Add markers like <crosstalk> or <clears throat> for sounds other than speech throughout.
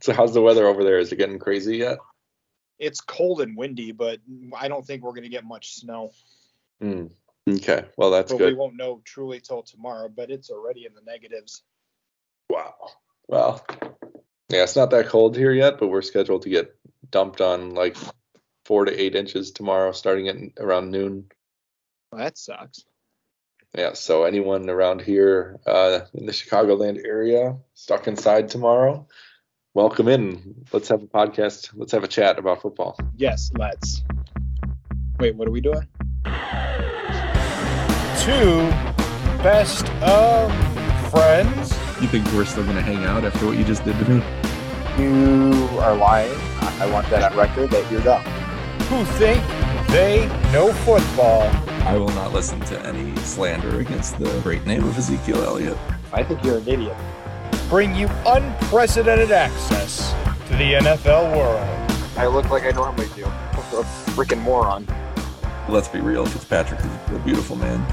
So how's the weather over there? Is it getting crazy yet? It's cold and windy, but I don't think we're going to get much snow. Mm. Okay, well that's but good. we won't know truly till tomorrow. But it's already in the negatives. Wow. Well, yeah, it's not that cold here yet, but we're scheduled to get dumped on like four to eight inches tomorrow, starting at around noon. Well, that sucks. Yeah, so anyone around here uh, in the Chicagoland area stuck inside tomorrow, welcome in. Let's have a podcast. Let's have a chat about football. Yes, let's. Wait, what are we doing? Two best of friends. You think we're still gonna hang out after what you just did to me? You are lying. I want that on record that you're dumb. Who think they know football. I will not listen to any slander against the great name of Ezekiel Elliott. I think you're an idiot. Bring you unprecedented access to the NFL world. I look like I normally do. I'm a freaking moron. Let's be real, Fitzpatrick is a beautiful man.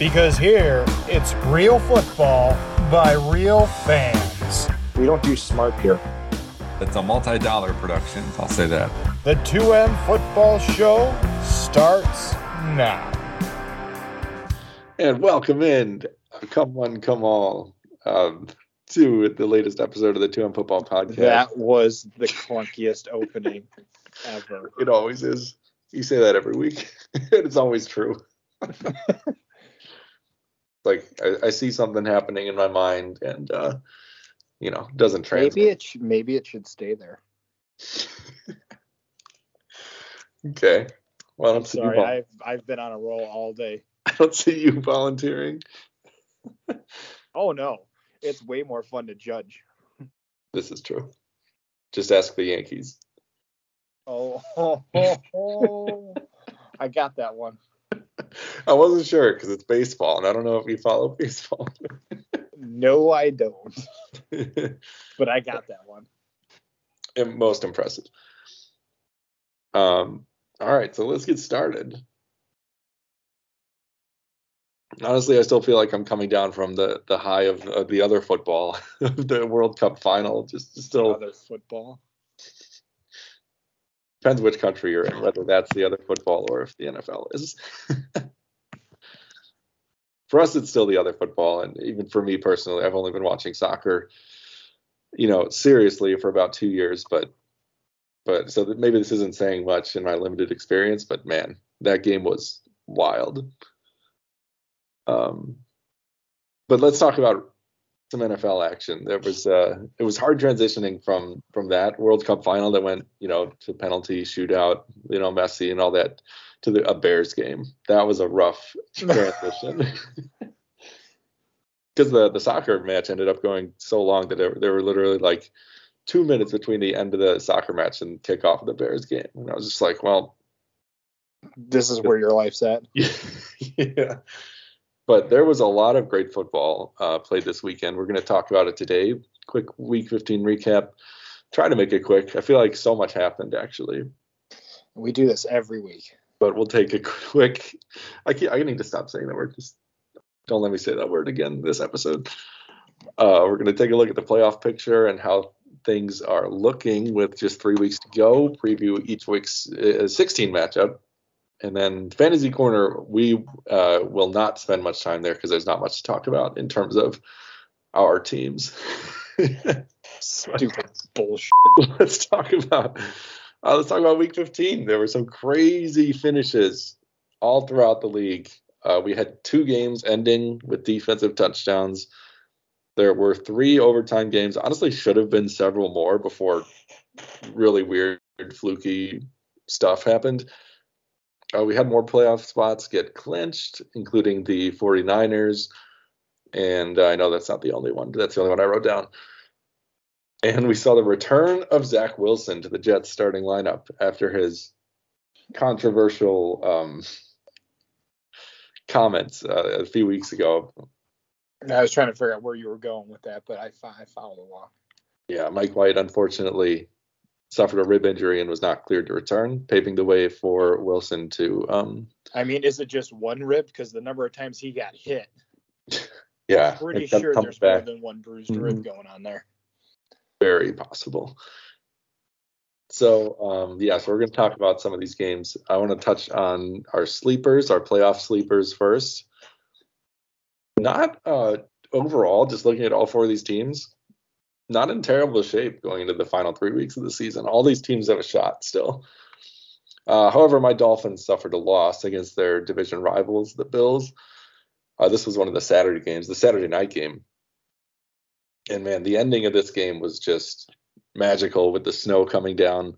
Because here, it's real football by real fans. We don't do smart here. It's a multi-dollar production, I'll say that. The 2M Football Show starts now. And welcome in, come one, come all, um, to the latest episode of the 2M Football Podcast. That was the clunkiest <laughs> opening ever. It always is. You say that every week. <laughs> it's always true. <laughs> like I, I, see something happening in my mind and uh you know doesn't translate. Maybe it sh- maybe it should stay there. okay. Well, I don't Sorry, vol- I've I've been on a roll all day. I don't see you volunteering. oh no, it's way more fun to judge. This is true. Just ask the Yankees. Oh, oh, oh, oh. I got that one. <laughs> I wasn't sure because it's baseball, and I don't know if you follow <laughs> baseball. no, I don't. <laughs> but I got that one. And most impressive. Um. All right, so let's get started. Honestly, I still feel like I'm coming down from the the high of, of the other football, <laughs> the World Cup final. Just still other football. Depends which country you're in, whether that's the other football or if the NFL is. <laughs> for us, it's still the other football, and even for me personally, I've only been watching soccer, you know, seriously for about two years. But, but so maybe this isn't saying much in my limited experience. But man, that game was wild. Um, but let's talk about some NFL action. There was uh, it was hard transitioning from from that World Cup final that went you know to penalty shootout, you know Messi and all that to the a Bears game. That was a rough transition <laughs> because the the soccer match ended up going so long that there, there were literally like two minutes between the end of the soccer match and kickoff of the Bears game, and I was just like, well, this is where your life's at. <laughs> yeah but there was a lot of great football uh, played this weekend. We're going to talk about it today. Quick Week 15 recap. Try to make it quick. I feel like so much happened actually. We do this every week. But we'll take a <laughs> quick. I can't, I need to stop saying that word. Just don't let me say that word again this episode. Uh, we're going to take a look at the playoff picture and how things are looking with just three weeks to go. Preview each week's uh, 16 matchup and then fantasy corner, we uh, will not spend much time there because there's not much to talk about in terms of our teams. <laughs> Stupid bullshit. <laughs> Let's talk about uh, let's talk about week 15. There were some crazy finishes all throughout the league. Uh, we had two games ending with defensive touchdowns. There were three overtime games. Honestly, should have been several more before really weird, fluky stuff happened. Uh, we had more playoff spots get clinched, including the 49ers. And uh, I know that's not the only one. That's the only one I wrote down. And we saw the return of Zach Wilson to the Jets starting lineup after his controversial um, comments uh, a few weeks ago. I was trying to figure out where you were going with that, but I, I followed along. Yeah, Mike White unfortunately suffered a rib injury and was not cleared to return, paving the way for Wilson to. Um, I mean, is it just one rib? Because the number of times he got hit. <laughs> Yeah, pretty sure there's back. more than one bruised mm-hmm. rib going on there. very possible. So um, yeah, so we're going to talk about some of these games. I want to touch on our sleepers, our playoff sleepers first. Not uh, overall, just looking at all four of these teams, not in terrible shape going into the final three weeks of the season. All these teams have a shot still. Uh, however, my Dolphins suffered a loss against their division rivals, the Bills. Uh, this was one of the Saturday games, the Saturday night game. And man, the ending of this game was just magical with the snow coming down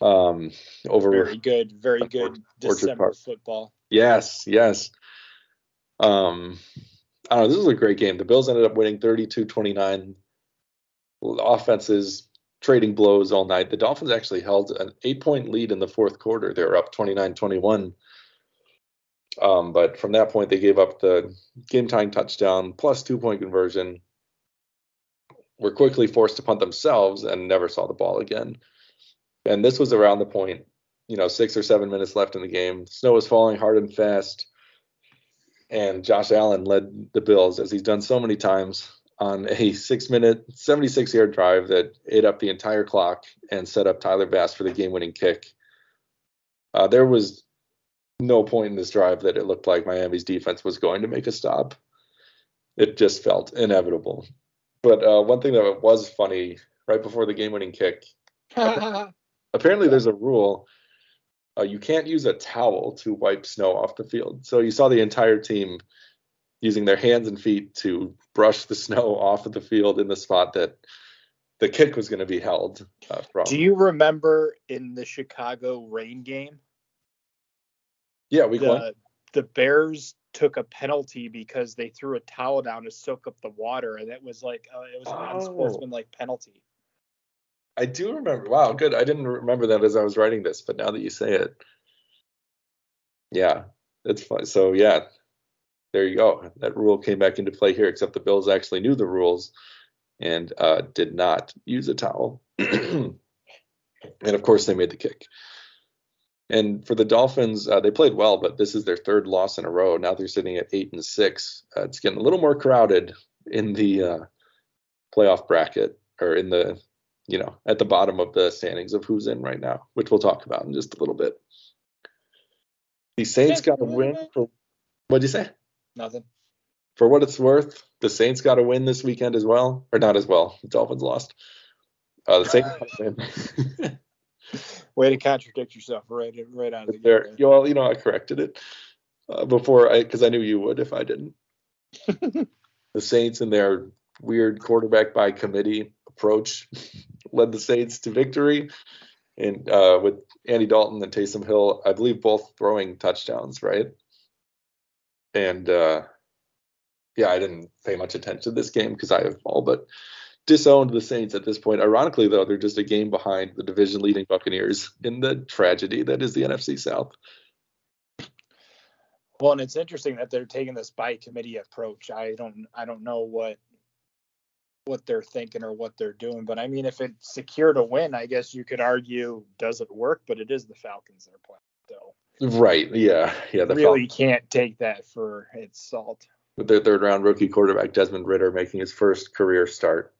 um, over. Very good, very good December Park. football. Yes, yes. Um, I don't know. This was a great game. The Bills ended up winning 32-29. Offenses trading blows all night. The Dolphins actually held an eight-point lead in the fourth quarter. They were up 29-21. Um, but from that point, they gave up the game-tying touchdown plus two-point conversion. Were quickly forced to punt themselves and never saw the ball again. And this was around the point, you know, six or seven minutes left in the game. Snow was falling hard and fast and Josh Allen led the Bills as he's done so many times on a six minute, 76 yard drive that ate up the entire clock and set up Tyler Bass for the game winning kick. Uh, there was no point in this drive that it looked like Miami's defense was going to make a stop. It just felt inevitable. But uh, one thing that was funny right before the game winning kick, <laughs> apparently there's a rule uh, you can't use a towel to wipe snow off the field. So you saw the entire team using their hands and feet to brush the snow <laughs> off of the field in the spot that the kick was going to be held uh, from. Do you remember in the Chicago rain game, yeah, one. the, the Bears took a penalty because they threw a towel down to soak up the water, and it was like uh, it was an Oh. unsportsmanlike penalty. I do remember. Wow, good. I didn't remember that as I was writing this, but now that you say it, yeah, it's fun. So yeah, there you go. That rule came back into play here, except the Bills actually knew the rules and uh, did not use a towel. <clears throat> and of course, they made the kick. And for the Dolphins, uh, they played well, but this is their third loss in a row. Now they're sitting at eight and six. Uh, it's getting a little more crowded in the uh, playoff bracket or in the you know, at the bottom of the standings of who's in right now, which we'll talk about in just a little bit. The Saints got a win for what'd you say? Nothing. For what it's worth, the Saints got a win this weekend as well, or not as well. The Dolphins lost. Uh, the Saints got a win. <laughs> Way to contradict yourself right right out of the there, gate. you well, you know, I corrected it uh, before I because I knew you would if I didn't. <laughs> the Saints and their weird quarterback by committee approach <laughs> led the Saints to victory, and uh, with Andy Dalton and Taysom Hill, I believe both throwing touchdowns, right? And uh, yeah, I didn't pay much attention to this game because I have all but disowned the Saints at this point. Ironically, though, they're just a game behind the division leading Buccaneers in the tragedy that is the NFC South. Well, and it's interesting that they're taking this by committee approach. I don't I don't know what what they're thinking or what they're doing, but I mean if it's secured a win, I guess you could argue does it work, but it is the Falcons they're playing. So Right. Yeah. Yeah. The really can't take that for its salt. with their third round rookie quarterback Desmond Ridder making his first career start.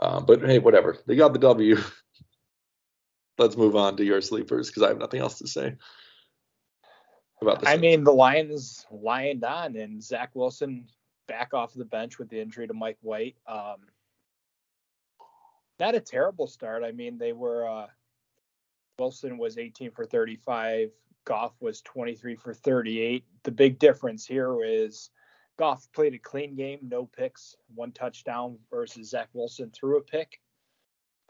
Uh, but hey, whatever. They got the W. <laughs> Let's move on to your sleepers because I have nothing else to say about this. I mean the Lions lioned on and Zach Wilson back off the bench with the injury to Mike White. Um not a terrible start. I mean, they were uh Wilson was 18 for 35. Goff was 23 for 38. The big difference here is Goff played a clean game, no picks, one touchdown versus Zach Wilson threw a pick.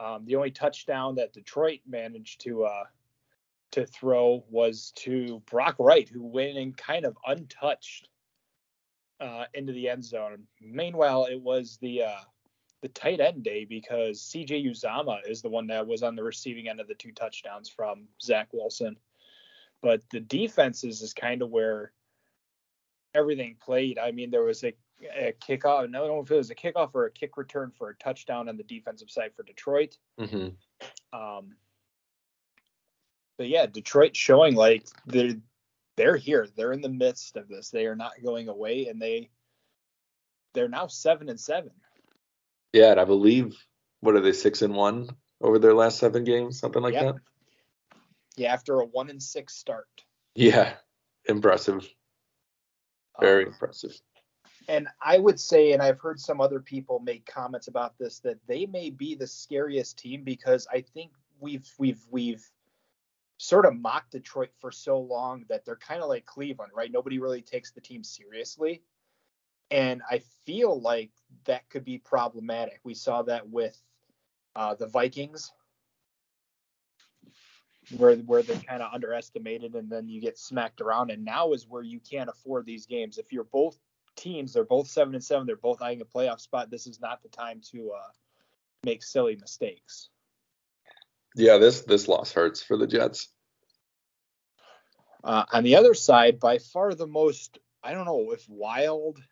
Um, the only touchdown that Detroit managed to uh, to throw was to Brock Wright, who went in kind of untouched uh, into the end zone. Meanwhile, it was the uh, the tight end day because CJ Uzomah is the one that was on the receiving end of the two touchdowns from Zach Wilson. But the defenses is kind of where everything played. I mean, there was a, a kickoff. I don't know if it was a kickoff or a kick return for a touchdown on the defensive side for Detroit. hmm Um, but yeah, Detroit showing like they're they're here. They're in the midst of this. They are not going away, and they they're now seven and seven. Yeah, and I believe what are they six and one over their last seven games, something like Yep. that. Yeah, after a one and six start. Yeah, impressive, very Um, impressive. and I would say, and I've heard some other people make comments about this, that they may be the scariest team because I think we've we've we've sort of mocked Detroit for so long that they're kind of like Cleveland, right? Nobody really takes the team seriously. And I feel like that could be problematic. We saw that with uh, the Vikings, where where they kind of underestimated, and then you get smacked around. And now is where you can't afford these games. If you're both teams, they're both seven and seven, they're both eyeing a playoff spot. This is not the time to uh, make silly mistakes. Yeah, this this loss hurts for the Jets. Uh, on the other side, by far the most, I don't know if wild,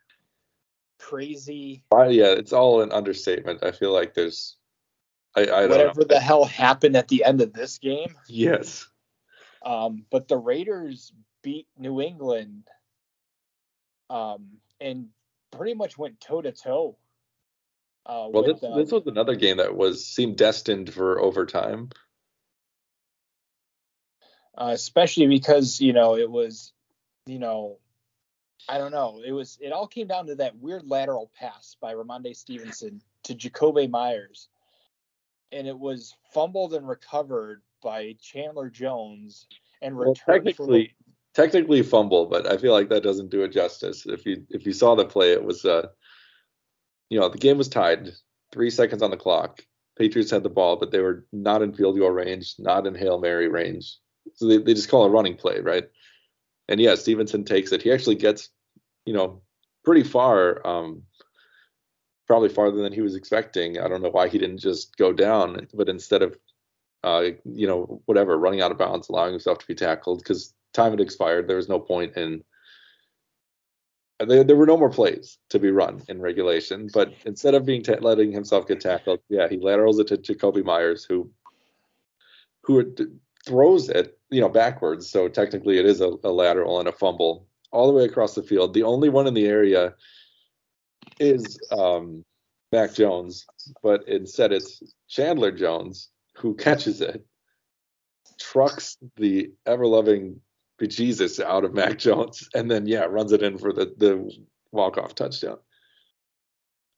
crazy, Uh, yeah, it's all an understatement. I feel like there's, I, I don't whatever know. the hell happened at the end of this game. Yes. Um, but the Raiders beat New England um, and pretty much went toe to toe. Uh, Well, with, this, uh, this was another game that was seemed destined for overtime. uh, especially because you know it was, you know, I don't know, it was it all came down to that weird lateral pass by Rhamondre Stevenson to Jakobi Meyers, and it was fumbled and recovered by Chandler Jones and Well, technically, technically fumble, but I feel like that doesn't do it justice. If you if you saw the play, it was uh, you know, the game was tied, three seconds on the clock. Patriots had the ball, but they were not in field goal range, not in hail mary range. So they, they just call a running play, right? And yeah, Stevenson takes it. He actually gets, you know, pretty far, um, probably farther than he was expecting. I don't know why he didn't just go down, but instead of, uh, you know, whatever, running out of bounds, allowing himself to be tackled because time had expired. There was no point in. There, there were no more plays to be run in regulation, but instead of being ta- letting himself get tackled, yeah, he laterals it to Jakobi Meyers, who, who throws it, you know, backwards. So technically, it is a, a lateral and a fumble all the way across the field. The only one in the area is um, Mac Jones, but instead it's Chandler Jones who <laughs> catches it, trucks the ever loving bejesus out of Mac Jones, and then yeah, runs it in for the the walk off touchdown.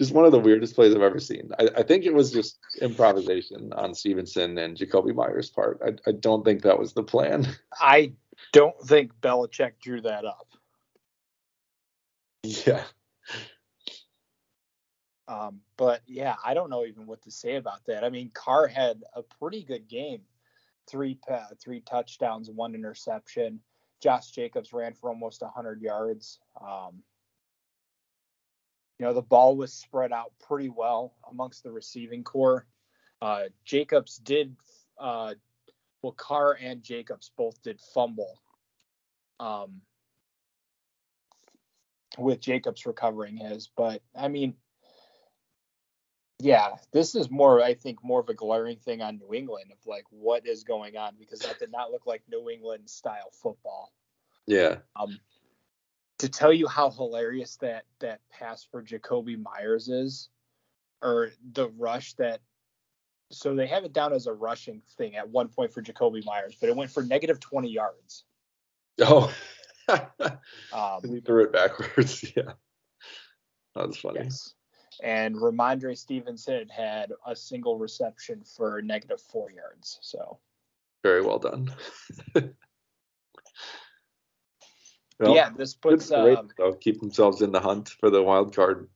Just one of the weirdest plays I've ever seen. I, I think it was just improvisation on Stevenson and Jakobi Meyers' part. I, I don't think that was the plan. I don't think Belichick drew that up. <laughs> Yeah. Um, but yeah, I don't know even what to say about that. I mean, Carr had a pretty good game, three three touchdowns, one interception. Josh Jacobs ran for almost 100 yards. Um, you know, the ball was spread out pretty well amongst the receiving corps. Uh, Jacobs did, uh, well, Carr and Jacobs both did fumble. Um, with Jacobs recovering his, but I mean, yeah, this is more, I think, more of a glaring thing on New England of like what is going on because that did not look like New England style football. Yeah. Um, to tell you how hilarious that that pass for Jakobi Meyers is, or the rush that. So they have it down as a rushing thing at one point for Jakobi Meyers, but it went for negative 20 yards. Oh. Um, <laughs> he threw it backwards. <laughs> Yeah. That's funny. Yes. And Rhamondre Stevenson had a single reception for negative four yards. So Very well done. <laughs> yeah, this puts for the Raiders, um, though. Keep themselves in the hunt for the wild card.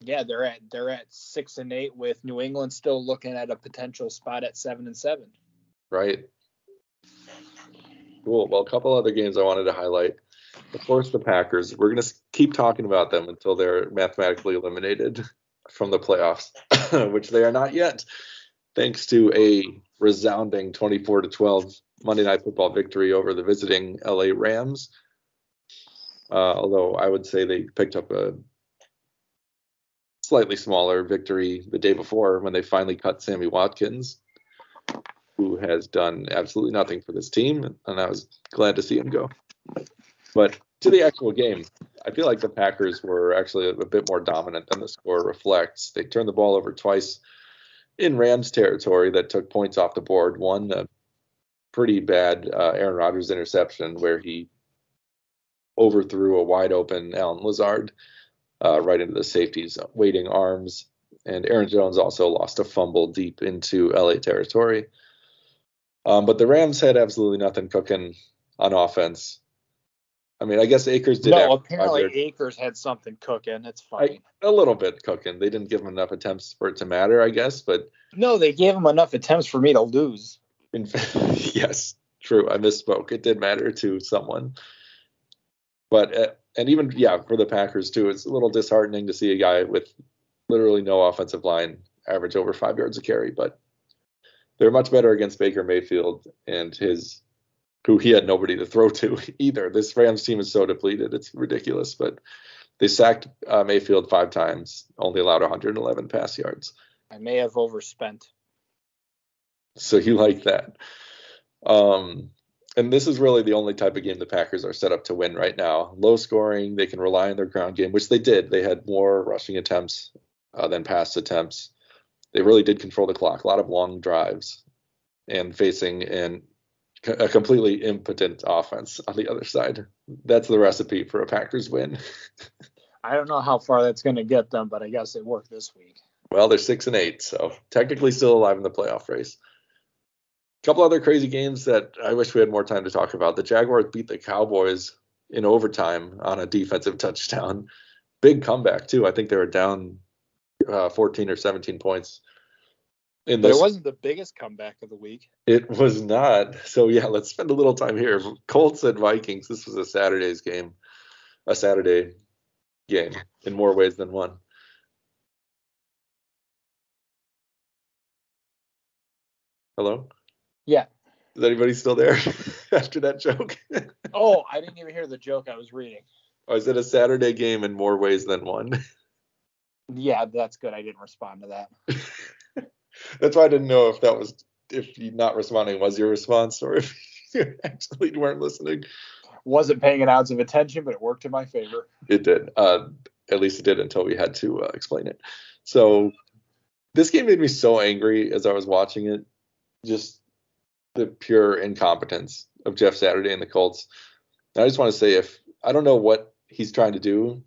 yeah they're at they're at six and eight with New England still looking at a potential spot at seven and seven. Right. Cool. Well, a couple other games I wanted to highlight. Of course, the Packers. We're going to keep talking about them until they're mathematically eliminated from the playoffs, <laughs> which they are not yet, thanks to a resounding 24 to 12 Monday Night Football victory over the visiting LA Rams. Uh, although I would say they picked up a slightly smaller victory the day before when they finally cut Sammy Watkins who has done absolutely nothing for this team, and I was glad to see him go. But to the actual game, I feel like the Packers were actually a, bit more dominant than the score reflects. They turned the ball over twice in Rams territory that took points off the board. One a pretty bad uh, Aaron Rodgers interception where he overthrew a wide open Allen Lazard uh, right into the safety's waiting arms. And Aaron Jones also lost a fumble deep into LA territory. Um, but the Rams had absolutely nothing cooking on offense. I mean, I guess Akers did. No, apparently Akers had something cooking. It's fine. I, a little bit cooking. They didn't give him enough attempts for it to matter, I guess. But no, they gave him enough attempts for me to lose. In, <laughs> yes, true. I misspoke. It did matter to someone. But uh, and even yeah, for the Packers too, it's a little disheartening to see a guy with literally no offensive line average over five yards a carry. But they're much better against Baker Mayfield and his who he had nobody to throw to <laughs> either. This Rams team is so depleted, it's ridiculous. But they sacked uh, Mayfield five times, only allowed 111 pass yards. I may have overspent. So you <laughs> like that. Um, and this is really the only type of game the Packers are set up to win right now. Low scoring, they can rely on their ground game, which they did. They had more rushing attempts uh, than pass attempts. They really did control the clock, a lot of long drives, and facing an a completely impotent offense on the other side. That's the recipe for a Packers win. <laughs> I don't know how far that's going to get them, but I guess it worked this week. Well, they're six and eight, so technically still alive in the playoff race. A couple other crazy games that I wish we had more time to talk about. The Jaguars beat the Cowboys in overtime on a defensive touchdown. Big comeback too. I think they were down uh, 14 or 17 points in this, but it wasn't the biggest comeback of the week. It was not. So yeah, let's spend a little time here. Colts and Vikings. This was a Saturday's game, a Saturday game in more ways than one. Hello. Yeah. Is anybody still there <laughs> after that joke? <laughs> oh, I didn't even hear the joke. I was reading. Oh, is it a Saturday game in more ways than one? <laughs> Yeah, that's good. I didn't respond to that. That's why I didn't know if that was if you not responding was your response or if <laughs> you actually weren't listening. Wasn't paying an ounce of attention, but it worked in my favor. It did. Uh, at least it did until we had to uh, explain it. So this game made me so angry as I was watching it. Just the pure incompetence of Jeff Saturday and the Colts. And I just want to say if I don't know what he's trying to do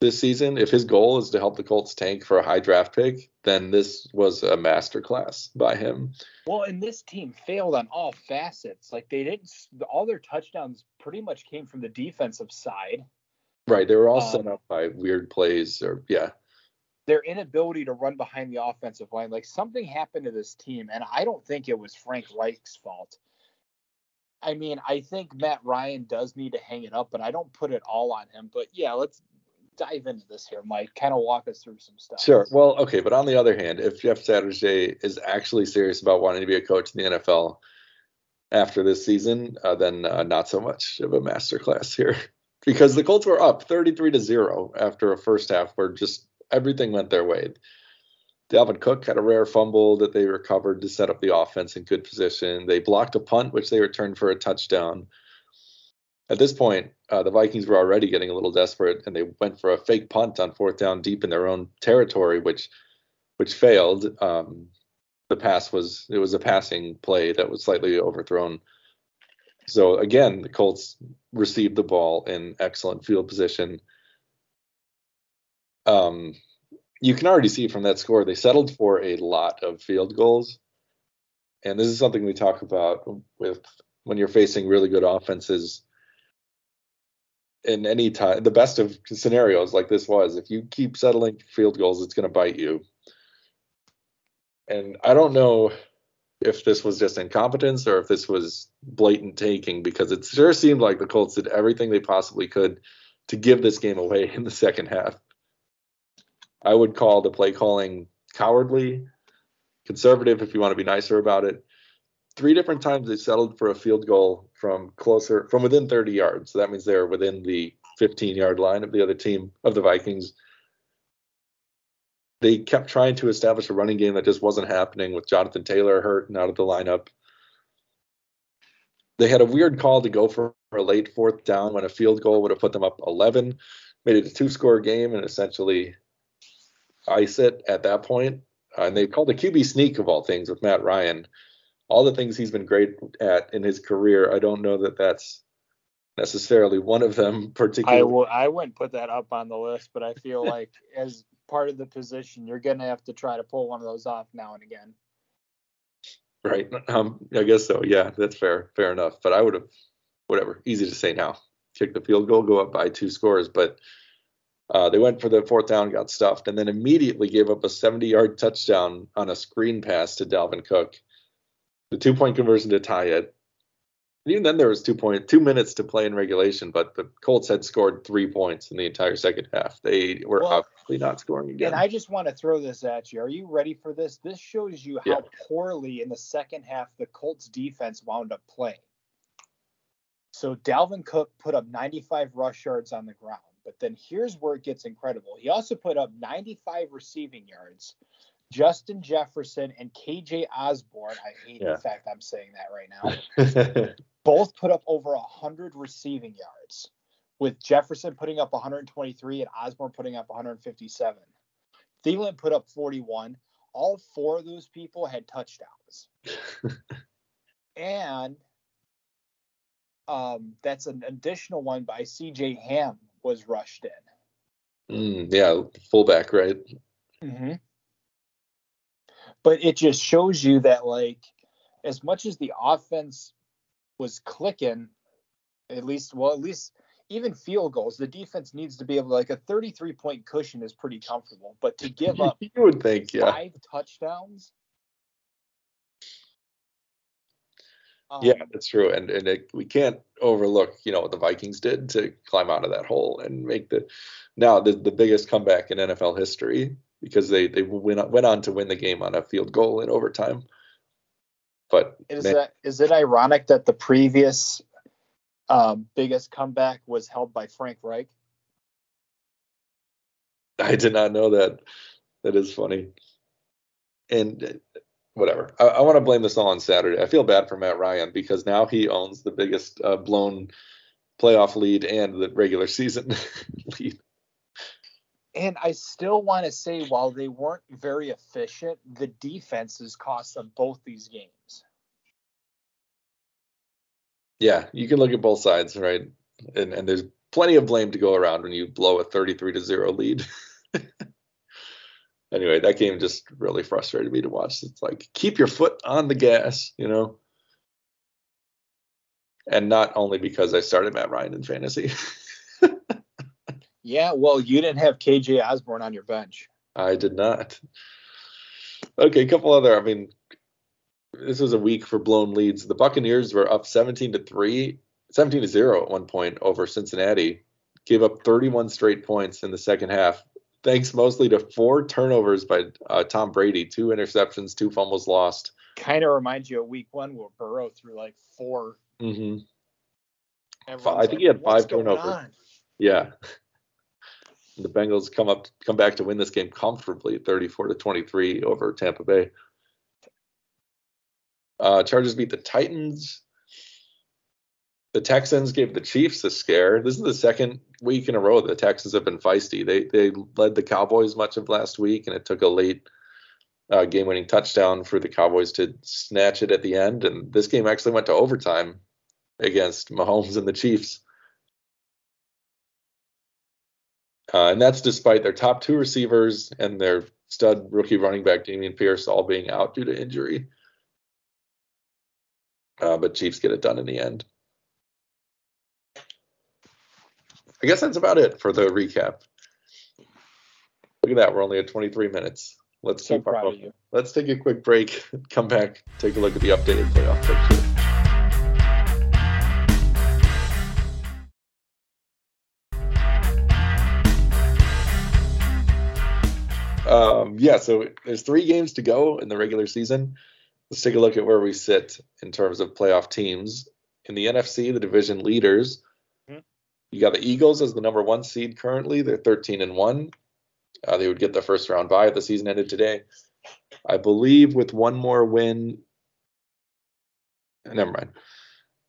this season, if his goal is to help the Colts tank for a high draft pick, then this was a masterclass by him. Well, and this team failed on all facets. Like they didn't, all their touchdowns pretty much came from the defensive side. Right. They were all um, set up by weird plays or, yeah. Their inability to run behind the offensive line, like something happened to this team, and I don't think it was Frank Reich's fault. I mean, I think Matt Ryan does need to hang it up, but I don't put it all on him. But yeah, let's dive into this here, Mike. Kind of walk us through some stuff. Sure. Well, okay, but on the other hand, if Jeff Saturday is actually serious about wanting to be a coach in the NFL after this season, uh, then uh, not so much of a masterclass here, <laughs> because the Colts were up 33 to zero after a first half where just everything went their way. Dalvin Cook had a rare fumble that they recovered to set up the offense in good position. They blocked a punt, which they returned for a touchdown at this point, uh, the Vikings were already getting a little desperate, and they went for a fake punt on fourth down deep in their own territory, which which failed. Um, the pass was it was a passing play that was slightly overthrown. So again, the Colts received the ball in excellent field position. Um, you can already see from that score they settled for a lot of field goals, and this is something we talk about with when you're facing really good offenses in any time, the best of scenarios like this was, if you keep settling field goals, it's going to bite you. And I don't know if this was just incompetence or if this was blatant taking because it sure seemed like the Colts did everything they possibly could to give this game away in the second half. I would call the play calling cowardly, conservative if you want to be nicer about it, three different times they settled for a field goal from closer from within 30 yards. So that means they're within the 15 yard line of the other team of the Vikings. They kept trying to establish a running game that just wasn't happening with Jonathan Taylor hurt and out of the lineup. They had a weird call to go for a late fourth down when a field goal would have put them up 11, made it a two score game, and essentially ice it at that point. Uh, and they called a QB sneak of all things with Matt Ryan. All the things he's been great at in his career, I don't know that that's necessarily one of them <laughs> particularly. I wouldn't put that up on the list, but I feel <laughs> like as part of the position, you're gonna have to try to pull one of those off now and again. Right. Um, I guess so. Yeah, that's fair. Fair enough. But I would have, whatever. Easy to say now. Kick the field goal, go up by two scores. But uh, they went for the fourth down, got stuffed, and then immediately gave up a 70-yard touchdown on a screen pass to Dalvin Cook. The two-point conversion to tie it. And even then, there was two point two minutes to play in regulation, but the Colts had scored three points in the entire second half. They were well, obviously not scoring again. And I just want to throw this at you. Are you ready for this? This shows you how yeah. poorly in the second half the Colts defense wound up playing. So Dalvin Cook put up 95 rush yards on the ground, but then here's where it gets incredible. He also put up 95 receiving yards. Justin Jefferson and KJ Osborn. I hate yeah. the fact I'm saying that right now. <laughs> both put up over 100 receiving yards, with Jefferson putting up 123 and Osborn putting up 157. Thielen put up 41. All four of those people had touchdowns. <laughs> and um, that's an additional one by CJ Ham was rushed in. Mm, yeah, fullback, right? Mm-hmm. But it just shows you that, like, as much as the offense was clicking, at least well, at least even field goals, the defense needs to be able to like a 33 point cushion is pretty comfortable. But to give up <laughs> you would think, yeah. five touchdowns. Um, yeah, that's true, and and it, we can't overlook, you know, what the Vikings did to climb out of that hole and make the now the, the biggest comeback in NFL history because they they went went on to win the game on a field goal in overtime. But is man, that is it ironic that the previous um, biggest comeback was held by Frank Reich? I did not know that. That is funny. And uh, whatever. I, I want to blame this all on Saturday. I feel bad for Matt Ryan because now he owns the biggest uh, blown playoff lead and the regular season <laughs> lead. And I still want to say, while they weren't very efficient, the defenses cost them both these games. Yeah, you can look at both sides, right? And and there's plenty of blame to go around when you blow a 33 to zero lead. <laughs> anyway, that game just really frustrated me to watch. It's like keep your foot on the gas, you know. And not only because I started Matt Ryan in fantasy. <laughs> Yeah, well, you didn't have KJ Osborn on your bench. I did not. Okay, a couple other. I mean, this was a week for blown leads. The Buccaneers were up 17 to 3, 17 to 0 at one point over Cincinnati. Gave up 31 straight points in the second half, thanks mostly to four turnovers by uh, Tom Brady, two interceptions, two fumbles lost. Kind of reminds you of week one where Burrow threw like 4 mm-hmm. I think like, he had five turnovers. Yeah the Bengals come up come back to win this game comfortably 34 to 23 over Tampa Bay. Uh, Chargers beat the Titans. The Texans gave the Chiefs a scare. This is the second week in a row the Texans have been feisty. They they led the Cowboys much of last week, and it took a late uh, game-winning touchdown for the Cowboys to snatch it at the end. And this game actually went to overtime against Mahomes and the Chiefs. Uh, and that's despite their top two receivers and their stud rookie running back Dameon Pierce all being out due to injury. Uh, but Chiefs get it done in the end. I guess that's about it for the recap. Look at that, we're only at 23 minutes. Let's so keep our, Let's take a quick break, <laughs> come back, take a look at the updated playoff picture. Um, yeah, so there's three games to go in the regular season. Let's take a look at where we sit in terms of playoff teams. In the NFC, the division leaders, mm-hmm. you got the Eagles as the number one seed currently. They're 13 and one. Uh, they would get the first round bye if the season ended today. I believe with one more win. Never mind.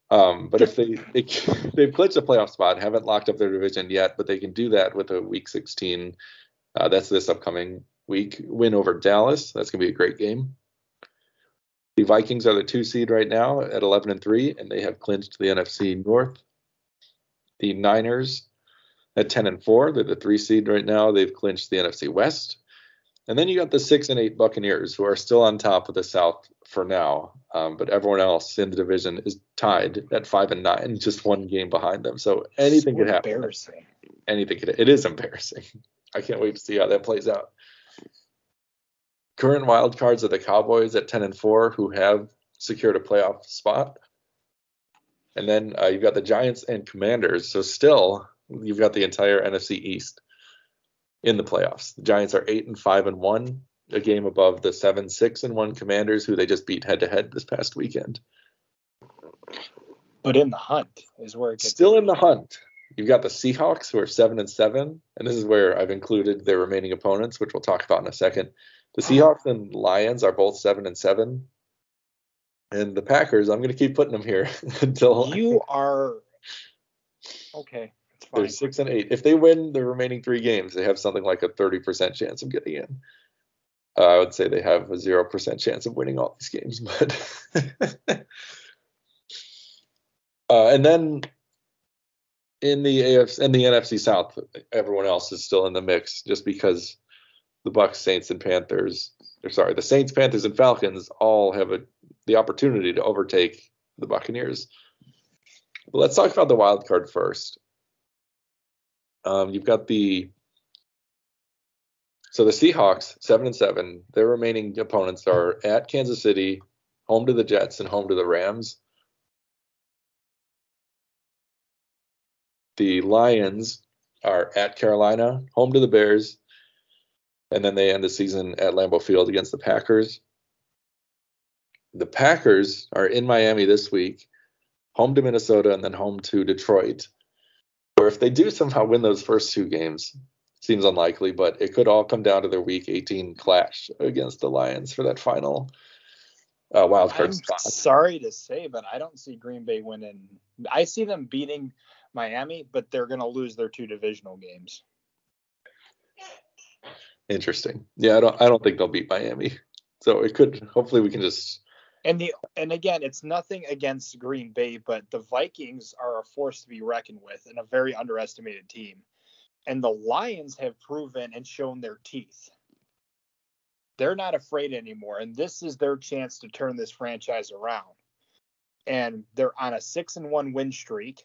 Um, but if they, they <laughs> they've clinched a playoff spot, haven't locked up their division yet, but they can do that with a Week 16. Uh, that's this upcoming week win over Dallas. That's gonna be a great game. The Vikings are the two seed right now at 11 and three, and they have clinched the NFC North. The Niners at 10 and four, they're the three seed right now. They've clinched the NFC West. And then you got the six and eight Buccaneers, who are still on top of the South for now, um, but everyone else in the division is tied at five and nine, just one game behind them. So anything So could happen. Embarrassing. Anything could. It is embarrassing. <laughs> I can't wait to see how that plays out. Current wild cards are the Cowboys at ten and four, who have secured a playoff spot. And then uh, you've got the Giants and Commanders. So still, you've got the entire NFC East in the playoffs. The Giants are eight and five and one, a game above the seven six and one Commanders, who they just beat head to head this past weekend. But in the hunt is where it gets Still in the hunt. You've got the Seahawks, who are seven and seven, and this is where I've included their remaining opponents, which we'll talk about in a second. The Seahawks and Lions are both seven and seven, and the Packers. I'm going to keep putting them here <laughs> until You are okay. It's fine. they're six and eight. If they win the remaining three games, they have something like a 30% chance of getting in. Uh, I would say they have a zero percent chance of winning all these games, <laughs> but uh, and then in the AFC and the NFC South, everyone else is still in the mix just because the Bucks, Saints, and Panthers, or sorry, the Saints, Panthers, and Falcons all have a the opportunity to overtake the Buccaneers. But let's talk about the wild card first. Um, you've got the so the Seahawks, seven and seven. Their remaining opponents are at Kansas City, home to the Jets, and home to the Rams. The Lions are at Carolina, home to the Bears, and then they end the season at Lambeau Field against the Packers. The Packers are in Miami this week, home to Minnesota, and then home to Detroit. Or if they do somehow win those first two games, seems unlikely, but it could all come down to their Week 18 clash against the Lions for that final uh, wild card I'm spot. sorry to say, but I don't see Green Bay winning. I see them beating Miami, but they're going to lose their two divisional games. Interesting. Yeah, I don't. I don't think they'll beat Miami. So it could. Hopefully, we can just. And the and again, it's nothing against Green Bay, but the Vikings are a force to be reckoned with and a very underestimated team. And the Lions have proven and shown their teeth. They're not afraid anymore, and this is their chance to turn this franchise around. And they're on a six and one win streak.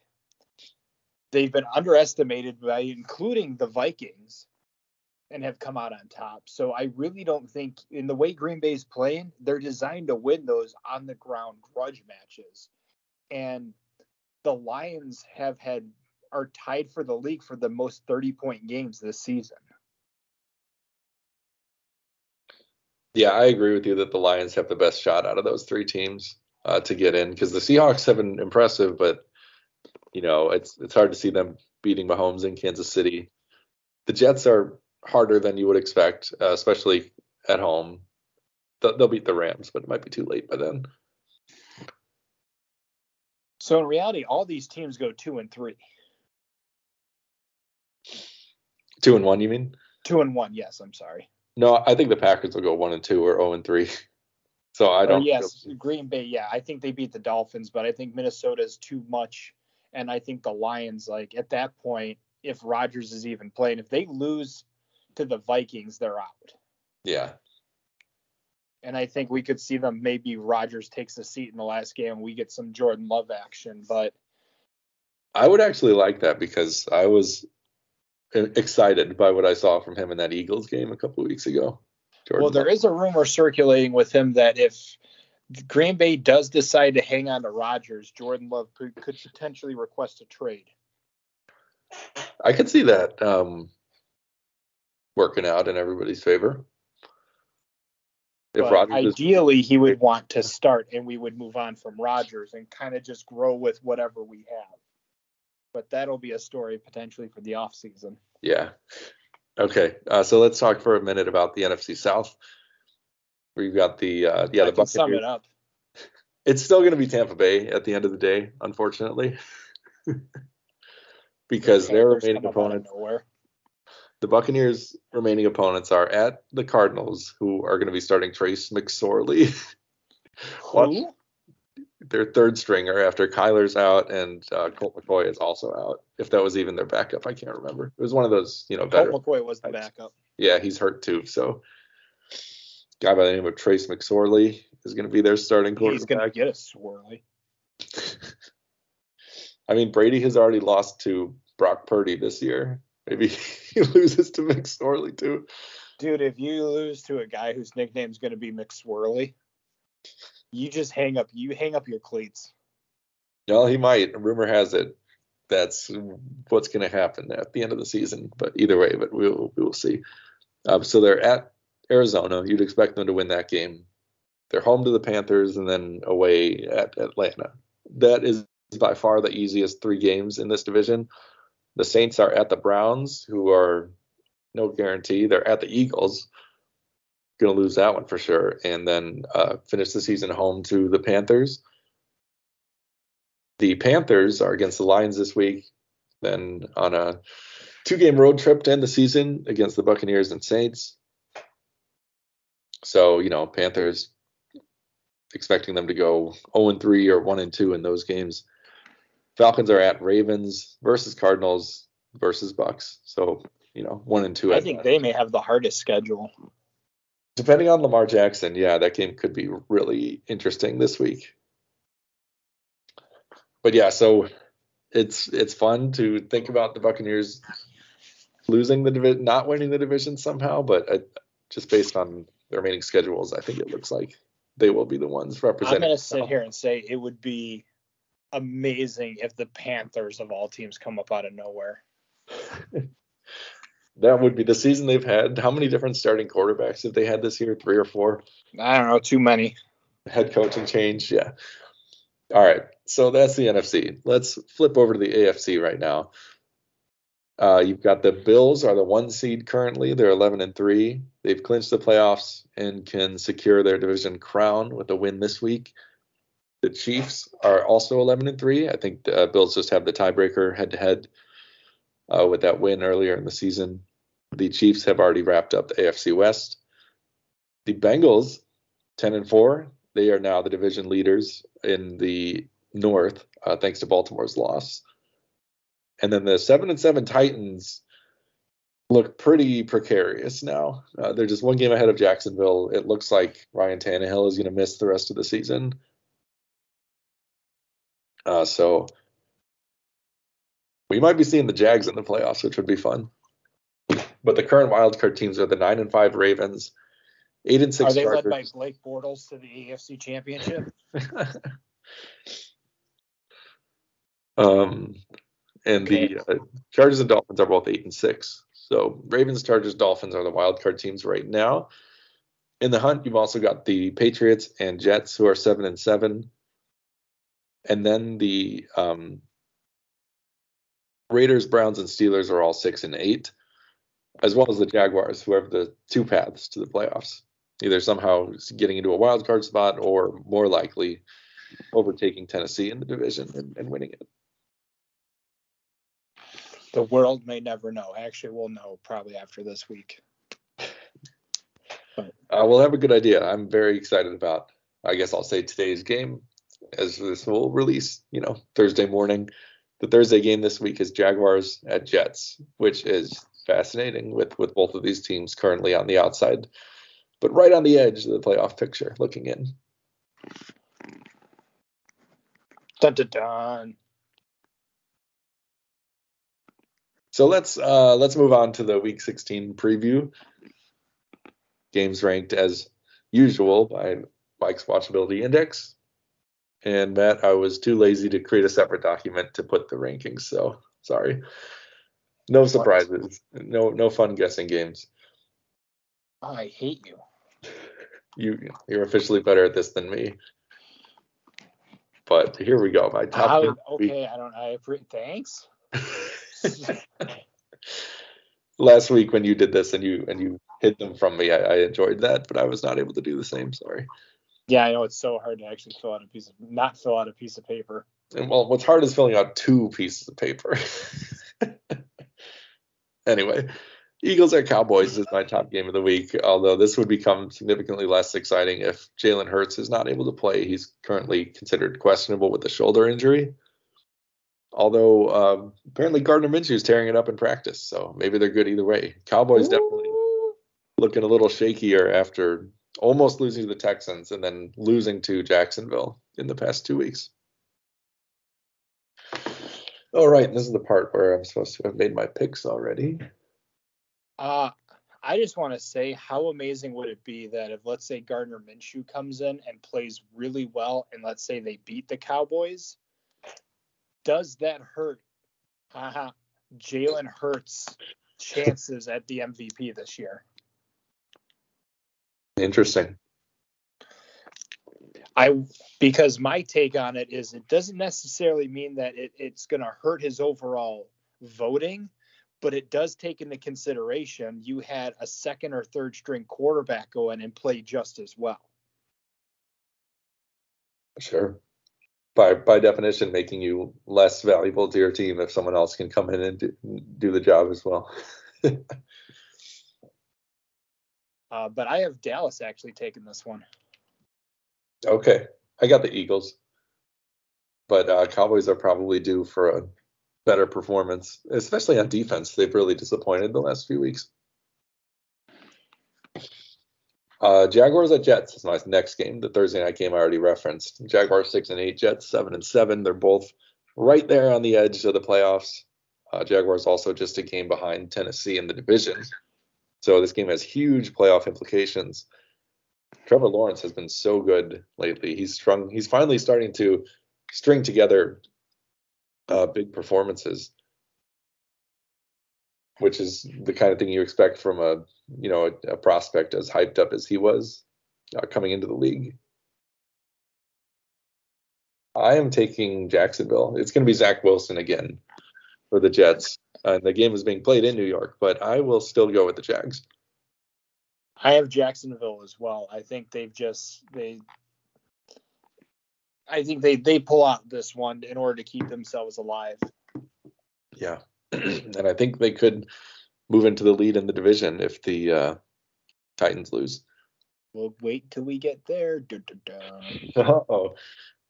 They've been underestimated by including the Vikings and have come out on top. So I really don't think in the way Green Bay's playing, they're designed to win those on the ground grudge matches. And the Lions have had are tied for the league for the most 30 point games this season. Yeah, I agree with you that the Lions have the best shot out of those three teams uh, to get in because the Seahawks have been impressive, but you know it's it's hard to see them beating Mahomes in Kansas City. The Jets are harder than you would expect, uh, especially at home. Th- They'll beat the Rams, but it might be too late by then. So in reality, all these teams go two and three. Two and one, you mean? Two and one, yes, I'm sorry. No, I think the Packers will go one and two or zero and three. <laughs> So I don't. yes, Green Bay, yeah. I think they beat the Dolphins, but I think Minnesota is too much. And I think the Lions, like at that point, if Rodgers is even playing, if they lose to the Vikings, they're out. Yeah, And I think we could see them maybe Rodgers takes a seat in the last game and we get some Jordan Love action. But I would actually like that because I was excited by what I saw from him in that Eagles game a couple weeks ago. Jordan well, there Love. is a rumor circulating with him that if Green Bay does decide to hang on to Rodgers, Jordan Love could, could potentially request a trade. I could see that um, working out in everybody's favor. If But Rodgers is ideally, he would want to start, and we would move on from Rodgers and kind of just grow with whatever we have. But that'll be a story potentially for the offseason. Yeah. Okay. Uh, so let's talk for a minute about the NFC South. We've got the uh, yeah I the can sum it up. It's still going to be Tampa Bay at the end of the day, unfortunately, <laughs> because their Panthers remaining come up out of opponents, Nowhere. The Buccaneers' remaining opponents are at the Cardinals, who are going to be starting Trace McSorley, Who? their third stringer after Kyler's out and uh, Colt McCoy is also out. If that was even their backup, I can't remember. It was one of those, you know, Colt. McCoy was the backup. Yeah, he's hurt too. So, guy by the name of Trace McSorley is going to be their starting quarterback. He's gonna get a swirly. <laughs> I mean, Brady has already lost to Brock Purdy this year. Maybe <laughs> he loses to McSorley too. Dude, if you lose to a guy whose nickname's gonna be McSwirly, you just hang up you hang up your cleats. Well, he might. Rumor has it that's what's going to happen at the end of the season. But either way, but we'll we will see. Um, so they're at Arizona. You'd expect them to win that game. They're home to the Panthers and then away at Atlanta. That is by far the easiest three games in this division. The Saints are at the Browns, who are no guarantee. They're at the Eagles. Going to lose that one for sure. And then uh, finish the season home to the Panthers. The Panthers are against the Lions this week, then on a two game road trip to end the season against the Buccaneers and Saints. So, you know, Panthers expecting them to go 0 3 or 1 2 in those games. Falcons are at Ravens versus Cardinals versus Bucks. So, you know, 1 and 2. I think they may have the hardest schedule. Depending on Lamar Jackson, yeah, that game could be really interesting this week. But yeah, so it's it's fun to think about the Buccaneers losing the division, not winning the division somehow. But I, just based on the remaining schedules, I think it looks like they will be the ones representing. I'm gonna sit here and say it would be amazing if the Panthers of all teams come up out of nowhere. <laughs> That would be the season they've had. How many different starting quarterbacks have they had this year? Three or four. I don't know, too many. head coaching change. Yeah. All right. So that's the NFC. Let's flip over to the AFC right now. Uh, you've got the Bills are the one seed currently. They're 11 and three. They've clinched the playoffs and can secure their division crown with a win this week. The Chiefs are also 11 and three. I think the uh, Bills just have the tiebreaker head to head with that win earlier in the season. The Chiefs have already wrapped up the AFC West. The Bengals 10 and 4 they are now the division leaders in the north uh, thanks to baltimore's loss and then the 7 and 7 titans look pretty precarious now uh, they're just one game ahead of jacksonville it looks like ryan Tannehill is going to miss the rest of the season uh, so we might be seeing the jags in the playoffs which would be fun but the current wildcard teams are the 9 and 5 ravens Eight and six Are they led by Blake Bortles to the AFC Championship? <laughs> um, and the uh, Chargers and Dolphins are both eight and six. So Ravens, Chargers, Dolphins are the wild card teams right now. In the hunt, you've also got the Patriots and Jets, who are seven and seven, and then the um, Raiders, Browns, and Steelers are all six and eight, as well as the Jaguars, who have the two paths to the playoffs, either somehow getting into a wild card spot or more likely overtaking Tennessee in the division and, and winning it. The world may never know. Actually, we'll know probably after this week. Uh, we'll have a good idea. I'm very excited about. I guess I'll say today's game, as this will release, you know, Thursday morning. The Thursday game this week is Jaguars at Jets, which is fascinating with with both of these teams currently on the outside, but right on the edge of the playoff picture, looking in. Dun dun dun. So let's uh, let's move on to the Week 16 preview. Games ranked as usual by Mike's Watchability Index. And Matt, I was too lazy to create a separate document to put the rankings, so sorry. No surprises. No no fun guessing games. I hate you. You you're officially better at this than me. But here we go. My top ten okay, I don't. I thanks. <laughs> last week when you did this and you and you hid them from me, I, I enjoyed that, but I was not able to do the same. Sorry. Yeah, I know it's so hard to actually fill out a piece of not fill out a piece of paper. And well, what's hard is filling out two pieces of paper. <laughs> anyway, Eagles at Cowboys is my top game of the week. Although this would become significantly less exciting if Jalen Hurts is not able to play. He's currently considered questionable with a shoulder injury. Although uh, apparently Gardner Minshew is tearing it up in practice, so maybe they're good either way. Cowboys Ooh. definitely looking a little shakier after almost losing to the Texans and then losing to Jacksonville in the past two weeks. All right, this is the part where I'm supposed to have made my picks already. Uh, I just want to say how amazing would it be that if let's say Gardner Minshew comes in and plays really well, and let's say they beat the Cowboys, does that hurt uh-huh. Jalen Hurts' chances at the MVP this year? Interesting. I because my take on it is it doesn't necessarily mean that it, it's going to hurt his overall voting, but it does take into consideration you had a second or third string quarterback go in and play just as well. Sure. By by definition, making you less valuable to your team if someone else can come in and do, do the job as well. <laughs> uh, but I have Dallas actually taking this one. Okay, I got the Eagles, but uh, Cowboys are probably due for a better performance, especially on defense. They've really disappointed the last few weeks. Uh, Jaguars at Jets is my next game. The Thursday night game I already referenced. Jaguars six and eight, Jets seven and seven. They're both right there on the edge of the playoffs. Uh, Jaguars also just a game behind Tennessee in the division. So this game has huge playoff implications. Trevor Lawrence has been so good lately. He's strung. He's finally starting to string together uh, big performances, which is the kind of thing you expect from a you know a, a prospect as hyped up as he was uh, coming into the league. I am taking Jacksonville. It's going to be Zach Wilson again for the Jets. And the game is being played in New York, but I will still go with the Jags. I have Jacksonville as well. I think they've just they I think they they pull out this one in order to keep themselves alive. Yeah. <clears throat> and I think they could move into the lead in the division if the uh, Titans lose. We'll wait till we get there. <laughs> Uh oh.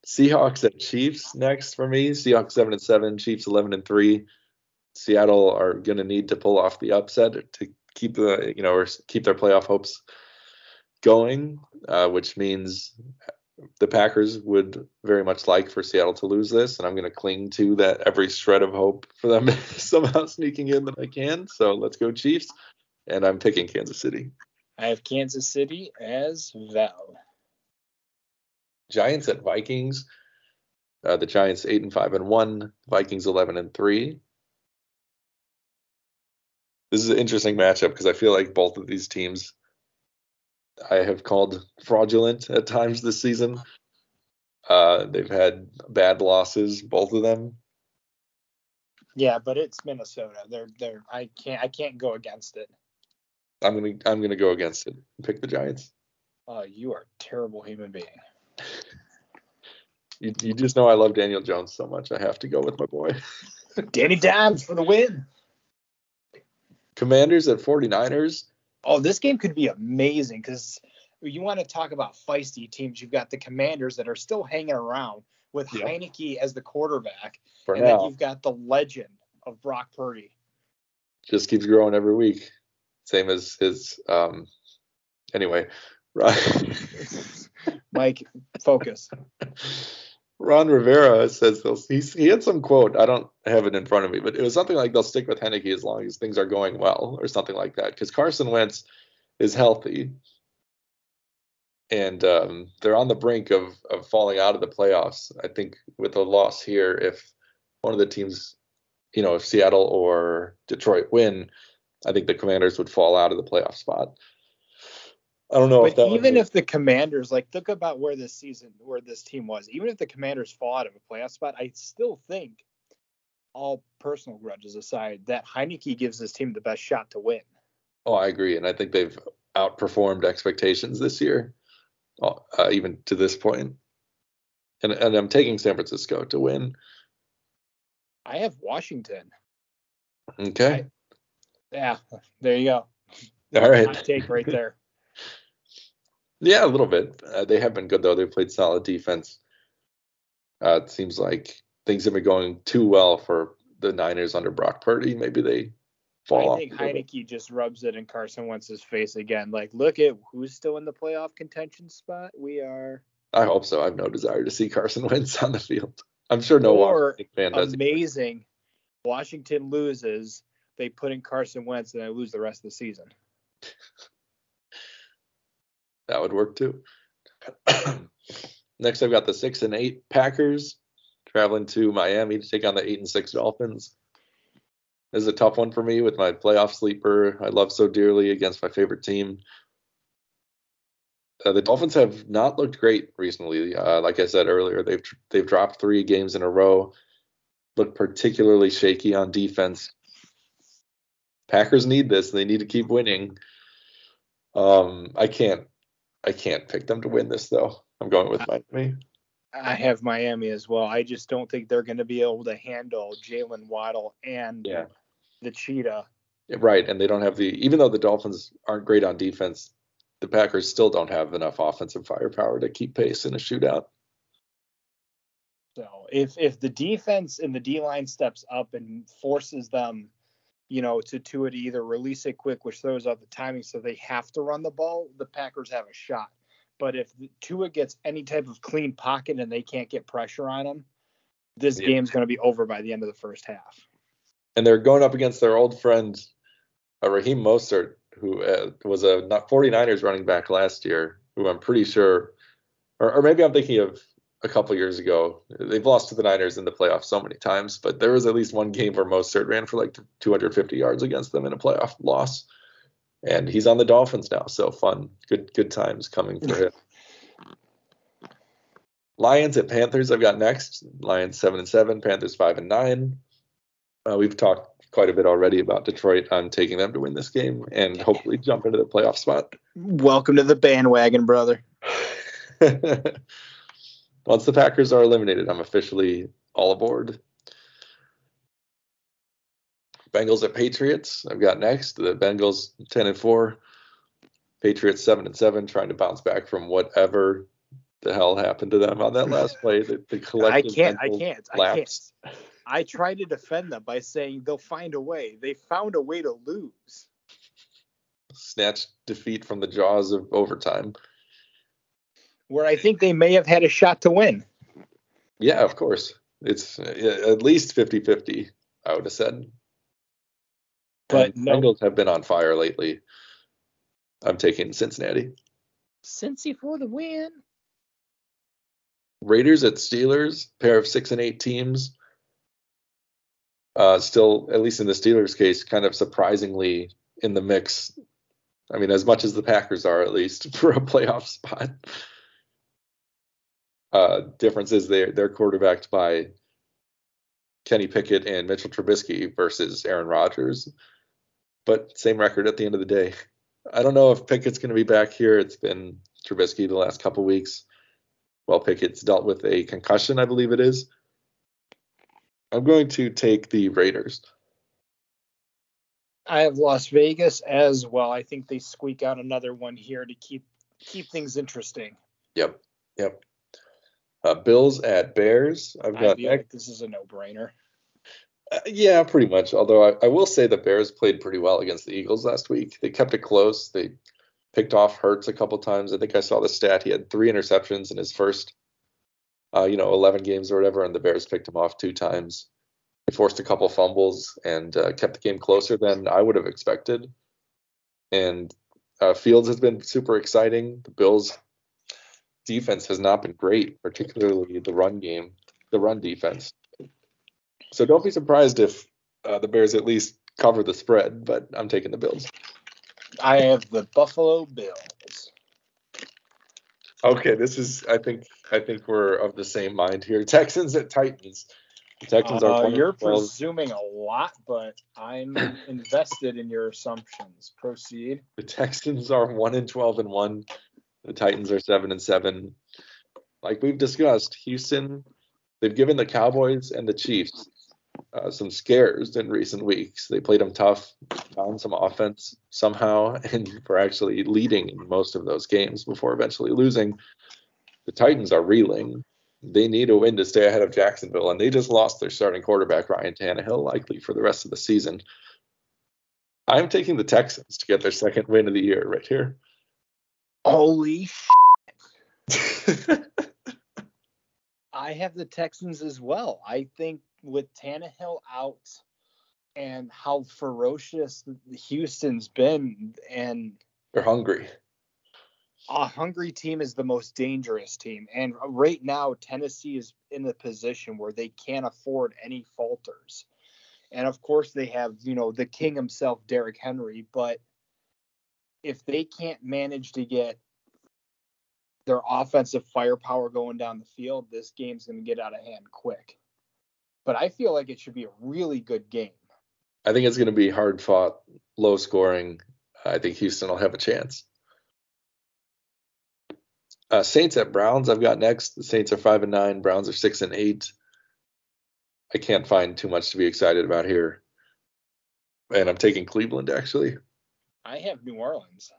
Seahawks at Chiefs next for me. Seahawks seven and seven, Chiefs eleven and three. Seattle are going to need to pull off the upset to keep the you know or keep their playoff hopes going, uh, which means the Packers would very much like for Seattle to lose this, and I'm going to cling to that every shred of hope for them <laughs> somehow sneaking in that I can. So let's go Chiefs, and I'm picking Kansas City. I have Kansas City as well. Giants at Vikings. Uh, the Giants eight and five and one. Vikings eleven and three this is an interesting matchup because I feel like both of these teams I have called fraudulent at times this season. Uh, they've had bad losses, both of them. Yeah, but it's Minnesota. They're they're I can't I can't go against it. I'm gonna I'm gonna go against it. Pick the Giants. Oh, you are a terrible human being. you, you just know I love Daniel Jones so much. I have to go with my boy. Danny Dimes for the win. Commanders at 49ers. Oh, this game could be amazing because you want to talk about feisty teams. You've got the Commanders that are still hanging around with yep. Heinicke as the quarterback, For and now. then you've got the legend of Brock Purdy. Just keeps growing every week, same as his. Um, anyway, <laughs> right. Mike, focus. <laughs> Ron Rivera says he had some quote. I don't have it in front of me, but it was something like they'll stick with Heinicke as long as things are going well, or something like that. Because Carson Wentz is healthy, and um, they're on the brink of of falling out of the playoffs. I think with a loss here, if one of the teams, you know, if Seattle or Detroit win, I think the Commanders would fall out of the playoff spot. I don't know but if even if the Commanders like think about where this season where this team was, even if the Commanders fall out of a playoff spot, I still think all personal grudges aside, that Heinicke gives this team the best shot to win. Oh, I agree, and I think they've outperformed expectations this year. uh, even to this point. And and I'm taking San Francisco to win. I have Washington. Okay. Yeah, there you go. All right. Hot take right there. Yeah, a little bit. Uh, they have been good though. They've played solid defense. Uh, it seems like things have been going too well for the Niners under Brock Purdy. Maybe they fall I off. think little bit. Heinicke just rubs it in Carson Wentz's face again. Like, look at who's still in the playoff contention spot. We are I hope so. I have no desire to see Carson <laughs> Wentz on the field. I'm sure no Washington fan does. amazing. Washington loses. They put in Carson Wentz and they lose the rest of the season. That would work too. <clears throat> Next, I've got the six and eight Packers traveling to Miami to take on the eight and six Dolphins. This is a tough one for me with my playoff sleeper I love so dearly against my favorite team. Uh, the Dolphins have not looked great recently. Uh, like I said earlier, they've they've dropped three games in a row. Look particularly shaky on defense. Packers need this. They need to keep winning. Um, I can't I can't pick them to win this though. I'm going with Miami. I have Miami as well. I just don't think they're going to be able to handle Jaylen Waddle and Yeah. the Cheetah. Right, and they don't have the even though the Dolphins aren't great on defense, the Packers still don't have enough offensive firepower to keep pace in a shootout. So if if the defense and the D line steps up and forces them, you know, to Tua to it either release it quick, which throws out the timing, so they have to run the ball, the Packers have a shot. But if Tua gets any type of clean pocket and they can't get pressure on him, this Yeah. game's going to be over by the end of the first half. And they're going up against their old friend uh, Raheem Mostert, who uh, was a not 49ers running back last year, who I'm pretty sure, or, or maybe I'm thinking of a couple years ago. They've lost to the Niners in the playoffs so many times, but there was at least one game where Mostert ran for like 250 yards against them in a playoff loss. And he's on the Dolphins now, so fun, good, good times coming for him. <laughs> Lions at Panthers. I've got next. Lions seven and seven. Panthers five and nine. Uh, we've talked quite a bit already about Detroit. I'm taking them to win this game and hopefully jump into the playoff spot. Welcome to the bandwagon, brother. <laughs> Once the Packers are eliminated, I'm officially all aboard. Bengals at Patriots. I've got next. The Bengals 10 and 4. Patriots 7 and 7, trying to bounce back from whatever the hell happened to them on that last <laughs> play. The, the I can't. I can't. I can't. I try to defend them by saying they'll find a way. They found a way to lose. Snatched defeat from the jaws of overtime. Where I think they may have had a shot to win. Yeah, of course. It's at least 50 50, I would have said. But And no. Bengals have been on fire lately. I'm taking Cincinnati. Cincy for the win. Raiders at Steelers, pair of six and eight teams. Uh, still, at least in the Steelers' case, kind of surprisingly in the mix. I mean, as much as the Packers are, at least <laughs> for a playoff spot. Uh, difference is they're they're quarterbacked by Kenny Pickett and Mitchell Trubisky versus Aaron Rodgers, but same record at the end of the day. I don't know if Pickett's going to be back here. It's been Trubisky the last couple weeks. Well, Pickett's dealt with a concussion, I believe it is. I'm going to take the Raiders. I have Las Vegas as well. I think they squeak out another one here to keep keep things interesting. Yep, yep. Uh, Bills at Bears. I've I got feel like this is a no-brainer. Uh, yeah, pretty much. Although I, I will say the Bears played pretty well against the Eagles last week. They kept it close. They picked off Hurts a couple times. I think I saw the stat. He had three interceptions in his first, uh, you know, 11 games or whatever, and the Bears picked him off two times. They forced a couple fumbles and uh, kept the game closer than I would have expected. And uh, Fields has been super exciting. The Bills' defense has not been great, particularly the run game, the run defense. So don't be surprised if uh, the Bears at least cover the spread, but I'm taking the Bills. I have the Buffalo Bills. Okay, this is I think I think we're of the same mind here. <laughs> Texans at Titans. The Texans are Uh, one you're presuming a lot, but I'm <laughs> invested in your assumptions. Proceed. the Texans are one and twelve and one. The Titans are seven and seven. Like we've discussed, Houston, they've given the Cowboys and the Chiefs uh, some scares in recent weeks. They played them tough, found some offense somehow, <laughs> and were actually leading in most of those games before eventually losing. The Titans are reeling. They need a win to stay ahead of Jacksonville, and they just lost their starting quarterback, Ryan Tannehill, likely for the rest of the season. I'm taking the Texans to get their second win of the year right here. Holy <laughs> I have the Texans as well. I think with Tannehill out and how ferocious Houston's been, and they're hungry. A hungry team is the most dangerous team. And right now, Tennessee is in a position where they can't afford any falters. And of course, they have, you know, the king himself, Derrick Henry. But if they can't manage to get their offensive firepower going down the field, this game's going to get out of hand quick. But I feel like it should be a really good game. I think it's going to be hard fought, low scoring. I think Houston will have a chance. Uh, Saints at Browns. I've got next. The Saints are five and nine. Browns are six and eight. I can't find too much to be excited about here. And I'm taking Cleveland actually. I have New Orleans.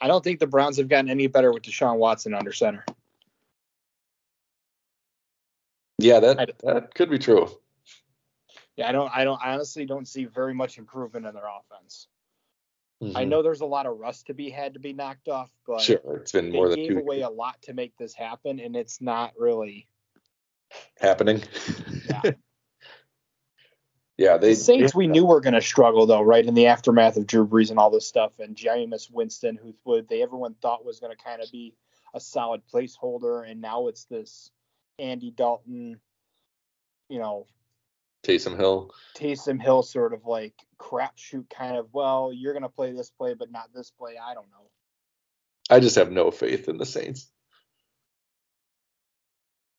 I don't think the Browns have gotten any better with Deshaun Watson under center. Yeah, that that could be true. Yeah, I don't I don't I honestly don't see very much improvement in their offense. Mm-hmm. I know there's a lot of rust to be had to be knocked off, but sure, it's been more than gave away a lot to make this happen, and it's not really happening. Yeah. <laughs> Yeah, they the Saints yeah. we knew were going to struggle though, right in the aftermath of Drew Brees and all this stuff, and Jameis Winston, who would they everyone thought was going to kind of be a solid placeholder, and now it's this Andy Dalton, you know, Taysom Hill, Taysom Hill sort of like crapshoot kind of. Well, you're going to play this play, but not this play. I don't know. I just have no faith in the Saints.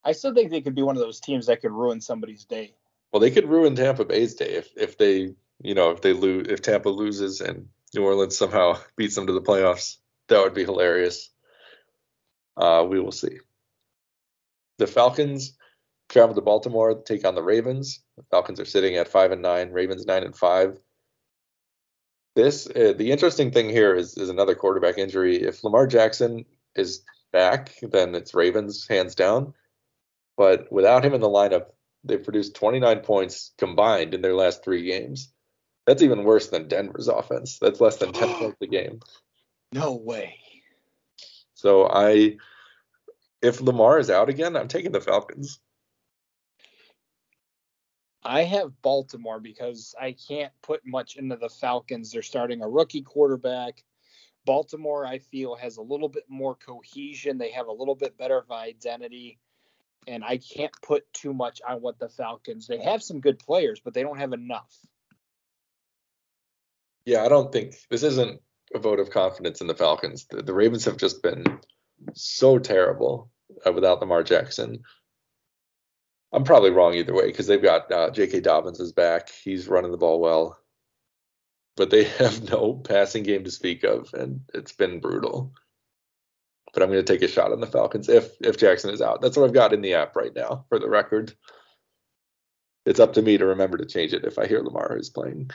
I still think they could be one of those teams that could ruin somebody's day. Well, they could ruin Tampa Bay's day if if they you know if they lose if Tampa loses and New Orleans somehow <laughs> beats them to the playoffs. That would be hilarious. Uh, we will see. The Falcons travel to Baltimore take on the Ravens. The Falcons are sitting at five and nine. Ravens nine and five. This uh, the interesting thing here is is another quarterback injury. If Lamar Jackson is back, then it's Ravens hands down. But without him in the lineup, They've produced 29 points combined in their last three games. That's even worse than Denver's offense. That's less than 10 <gasps> points a game. No way. So I, if Lamar is out again, I'm taking the Falcons. I have Baltimore because I can't put much into the Falcons. They're starting a rookie quarterback. Baltimore, I feel, has a little bit more cohesion. They have a little bit better of identity and I can't put too much on what the Falcons. They have some good players, but they don't have enough. Yeah, I don't think this isn't a vote of confidence in the Falcons. The, the Ravens have just been so terrible uh, without Lamar Jackson. I'm probably wrong either way because they've got uh, J.K. Dobbins is back. He's running the ball well, but they <laughs> have no passing game to speak of, and it's been brutal but I'm going to take a shot on the Falcons if if Jackson is out. That's what I've got in the app right now for the record. It's up to me to remember to change it if I hear Lamar is playing.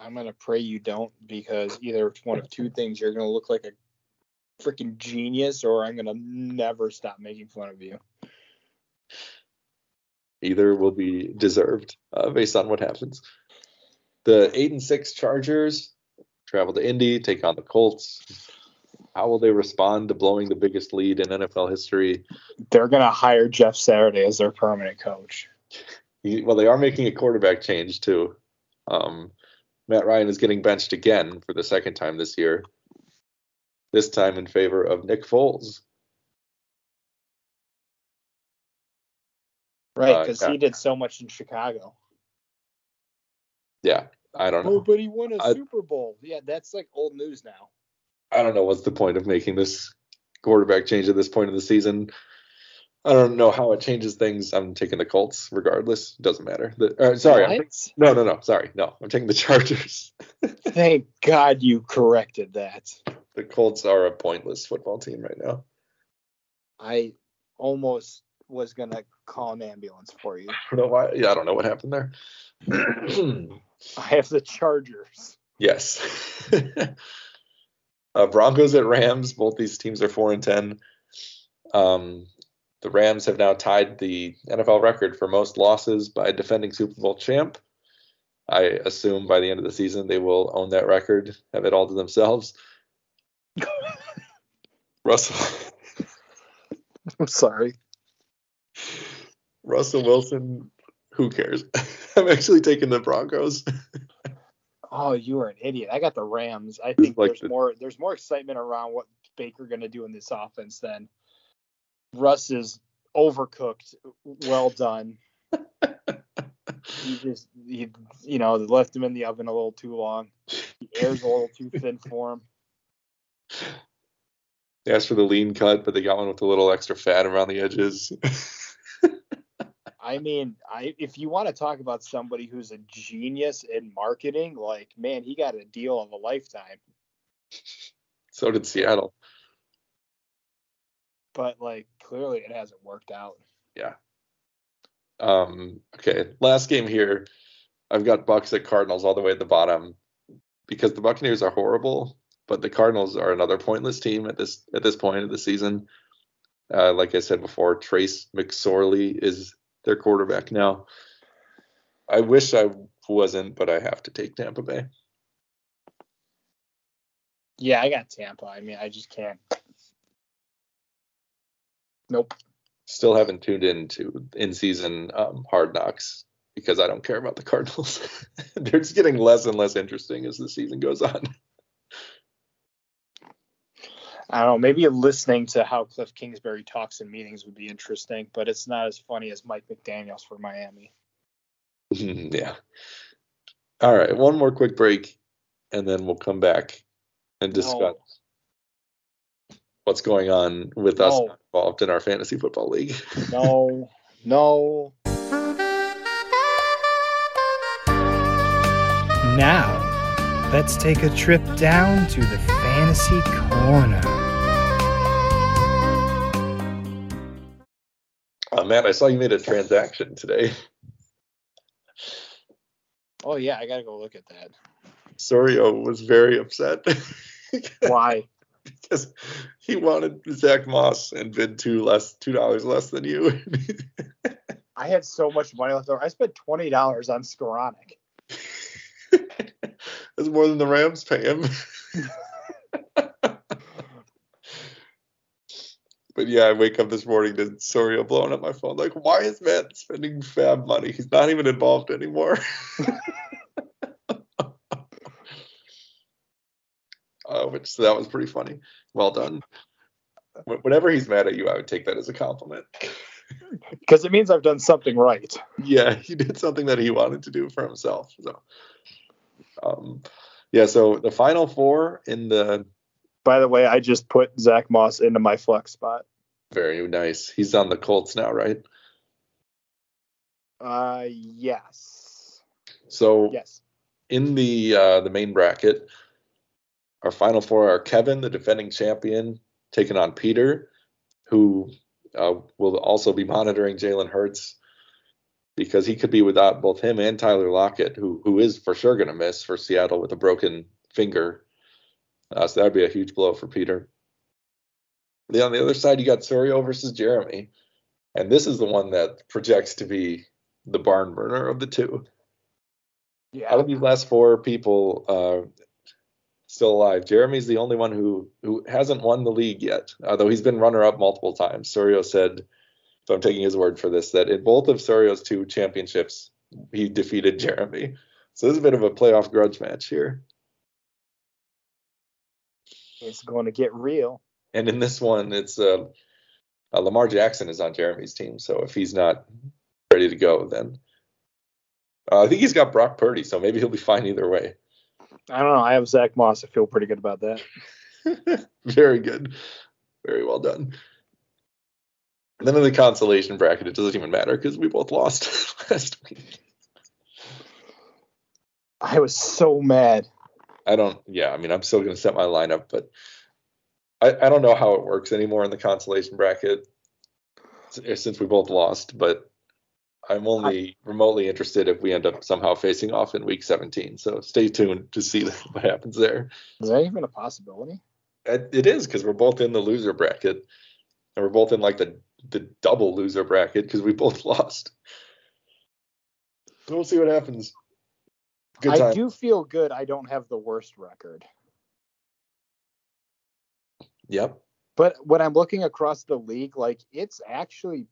I'm gonna pray you don't because either it's one of two things. You're gonna look like a freaking genius, or I'm gonna never stop making fun of you. Either will be deserved uh, based on what happens. The eight and six Chargers travel to Indy, take on the Colts how will they respond to blowing the biggest lead in NFL history? They're going to hire Jeff Saturday as their permanent coach. well, they are making a quarterback change too. Um, Matt Ryan is getting benched again for the second time this year. This time in favor of Nick Foles. Right, because uh, yeah. he did so much in Chicago. Yeah, I don't know. Oh, but he won a I, Super Bowl. Yeah, that's like old news now. I don't know what's the point of making this quarterback change at this point of the season. I don't know how it changes things. I'm taking the Colts regardless. Doesn't matter. The, uh, sorry. Taking, no, no, no. Sorry. No, I'm taking the <laughs> Chargers. Thank God you corrected that. the Colts are a pointless football team right now. I almost was gonna call an ambulance for you. I don't know why. Yeah, I don't know what happened there. <clears throat> I have the Chargers. yes. <laughs> uh, Broncos at Rams. Both these teams are four and ten. Um, the Rams have now tied the NFL record for most losses by defending Super Bowl champ. I assume by the end of the season they will own that record, have it all to themselves. <laughs> Russell I'm sorry. Russell Wilson, who cares? <laughs> I'm actually taking the Broncos. <laughs> Oh, you are an idiot. I got the Rams. <laughs> I think like there's the- more there's more excitement around what Baker gonna do in this offense than Russ is overcooked. Well done. <laughs> he just he you know left him in the oven a little too long. The air's a little too thin for him. They asked for the lean cut, but they got one with a little extra fat around the edges. <laughs> I mean, I if you want to talk about somebody who's a genius in marketing, like man, he got a deal of a lifetime. so did Seattle. But like clearly it hasn't worked out. Yeah. Um, okay, last game here. I've got Bucks at Cardinals all the way at the bottom because the Buccaneers are horrible, but the Cardinals are another pointless team at this at this point of the season. Uh, like I said before, Trace McSorley is their quarterback now. I wish I wasn't, but I have to take Tampa Bay. Yeah, I got Tampa. I mean, I just can't. Nope. Still haven't tuned into in season um, Hard Knocks because I don't care about the Cardinals. <laughs> They're just getting less and less interesting as the season goes on. I don't know. Maybe listening to how Cliff Kingsbury talks in meetings would be interesting, but it's not as funny as Mike McDaniel's for Miami. <laughs> yeah. All right, one more quick break, and then we'll come back and discuss No. what's going on with us involved in our fantasy football league. <laughs> No, no. Now, let's take a trip down to the fantasy corner. Matt, I saw you made a transaction today. Oh yeah, I gotta go look at that. Sorio was very upset Why? <laughs> because he wanted Zach Moss and bid two less, two dollars less than you. <laughs> I had so much money left over. I spent twenty dollars on Skowronek. <laughs> That's more than the Rams pay him. But yeah, I wake up this morning to Sorio blowing up my phone. Like, why is Matt spending FAAB money? He's not even involved anymore. <laughs> uh, which so that was pretty funny. Well done. Whenever he's mad at you, I would take that as a compliment. <laughs> Because it means I've done something right. yeah, he did something that he wanted to do for himself. So, um, yeah. So the final four in the By the way, I just put Zach Moss into my flex spot. very nice. He's on the Colts now, right? Uh yes. So Yes. in the uh, the main bracket, our final four are Kevin, the defending champion, taking on Peter, who uh, will also be monitoring Jalen Hurts because he could be without both him and Tyler Lockett, who who is for sure going to miss for Seattle with a broken finger. Uh, so that would be a huge blow for Peter. Then on the other side, you got Sorio versus Jeremy, and this is the one that projects to be the barn burner of the two Yeah. out of these last four people uh, still alive, Jeremy's the only one who who hasn't won the league yet, although he's been runner up multiple times. Sorio said, so I'm taking his word for this, that in both of Sorio's two championships, he defeated Jeremy. So this is a bit of a playoff grudge match here. It's going to get real. And in this one, it's uh, uh, Lamar Jackson is on Jeremy's team. So if he's not ready to go, then uh, I think he's got Brock Purdy. So maybe he'll be fine either way. I don't know. I have Zach Moss. I feel pretty good about that. <laughs> Very good. Very well done. And then in the consolation bracket, it doesn't even matter because we both lost <laughs> last week. I was so mad. I don't, yeah, I mean, I'm still going to set my lineup, but I, I don't know how it works anymore in the consolation bracket since we both lost, but I'm only I, remotely interested if we end up somehow facing off in week 17. So stay tuned to see <laughs> what happens there. Is that even a possibility? It, it is because we're both in the loser bracket, and we're both in like the the double loser bracket because we both <laughs> lost. So we'll see what happens. Good I do feel good. I don't have the worst record. Yep. But when I'm looking across the league, like it's actually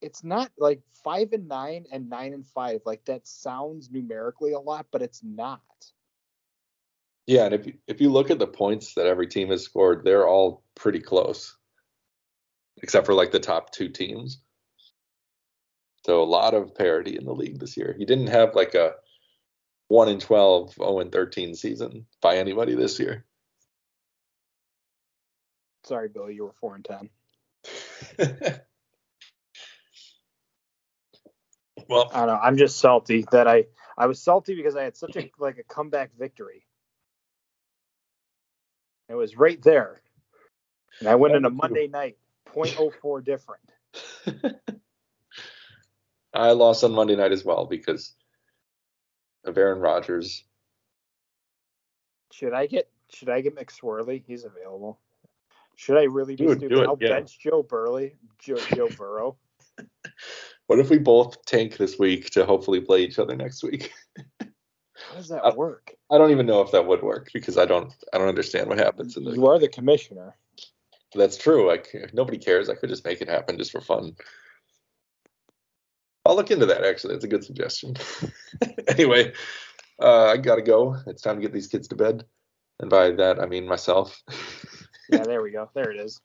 it's not like five and nine and nine and five. Like that sounds numerically a lot, but it's not. Yeah, and if you, if you look at the points that every team has scored, they're all pretty close, except for like the top two teams. So a lot of parity in the league this year. You didn't have like a one in 12, 0 and 13 season by anybody this year. Sorry, Billy, you were four and ten. <laughs> well, I don't know. I'm just salty that I I was salty because I had such a like a comeback victory. It was right there, and I went in a Monday night, 0.04 different. <laughs> I lost on Monday night as well because of Aaron Rodgers. Should I get should I get McSwirly? He's available. Should I really be do stupid? It, I'll yeah. bench Joe Burley, Joe, Joe <laughs> Burrow. what if we both tank this week to hopefully play each other next week? <laughs> How does that I, work? I don't even know if that would work because I don't I don't understand what happens in the You are the commissioner. That's true. Like nobody cares. I could just make it happen just for fun. I'll look into that actually. That's a good suggestion. <laughs> anyway, uh, I gotta go. It's time to get these kids to bed. And by that I mean myself. <laughs> yeah, there we go. There it is.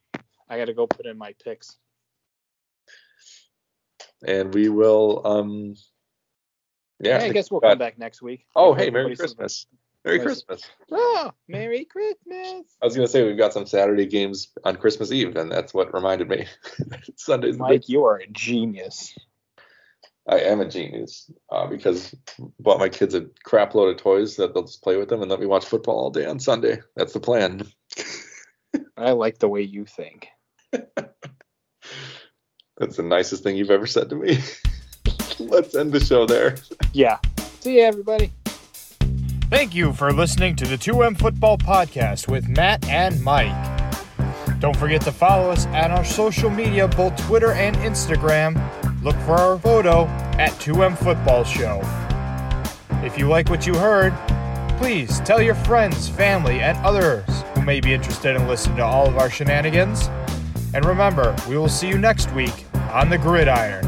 I gotta go put in my picks. And we will um yeah, I guess we'll come back next week. Oh, hey, Merry Christmas. Merry Christmas. Oh, Merry Christmas. I was gonna say we've got some Saturday games on Christmas Eve, and that's what reminded me. <laughs> Sunday's Mike, you are a genius. I am a genius uh, because bought my kids a crap load of toys that they'll just play with them and let me watch football all day on Sunday. That's the plan. <laughs> I like the way you think. <laughs> That's the nicest thing you've ever said to me. <laughs> Let's end the show there. Yeah. See you, everybody. Thank you for listening to the 2M Football Podcast with Matt and Mike. Don't forget to follow us at our social media, both Twitter and Instagram Look for our photo at 2M Football Show. If you like what you heard, please tell your friends, family, and others who may be interested in listening to all of our shenanigans. And remember, we will see you next week on the gridiron.